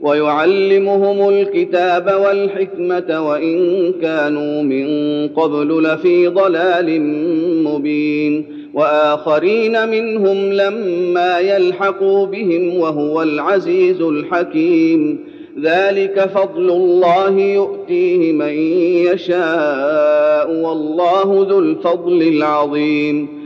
ويعلمهم الكتاب والحكمة وإن كانوا من قبل لفي ضلال مبين وآخرين منهم لما يلحقوا بهم وهو العزيز الحكيم ذلك فضل الله يؤتيه من يشاء والله ذو الفضل العظيم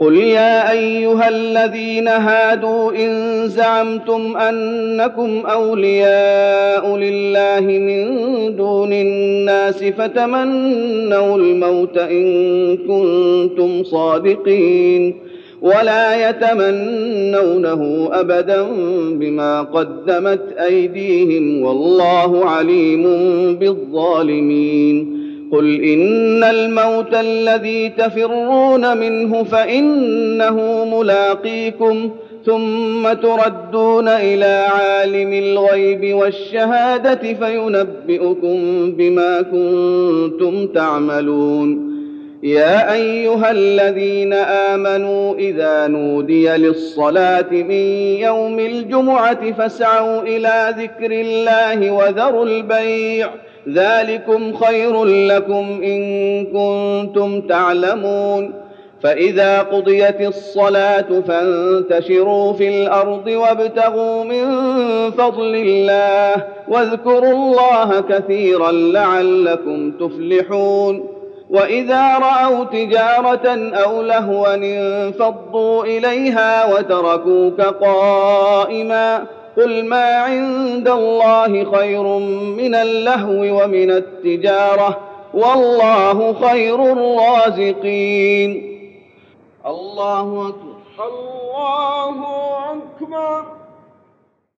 قل يا ايها الذين هادوا ان زعمتم انكم اولياء لله من دون الناس فتمنوا الموت ان كنتم صادقين ولا يتمنونه ابدا بما قدمت ايديهم والله عليم بالظالمين قل ان الموت الذي تفرون منه فانه ملاقيكم ثم تردون إلى عالم الغيب والشهاده فينبئكم بما كنتم تعملون. يا ايها الذين امنوا اذا نودي للصلاه من يوم الجمعه فاسعوا إلى ذكر الله وذروا البيع ذلكم خير لكم إن كنتم تعلمون. فإذا قضيت الصلاة فانتشروا في الأرض وابتغوا من فضل الله واذكروا الله كثيرا لعلكم تفلحون. وإذا رأوا تجارة أو لهوا انفضوا إليها وتركوك قائما. قل ما عند الله خير من اللهو ومن التجاره والله خير الرازقين الله أكبر. الله أكبر.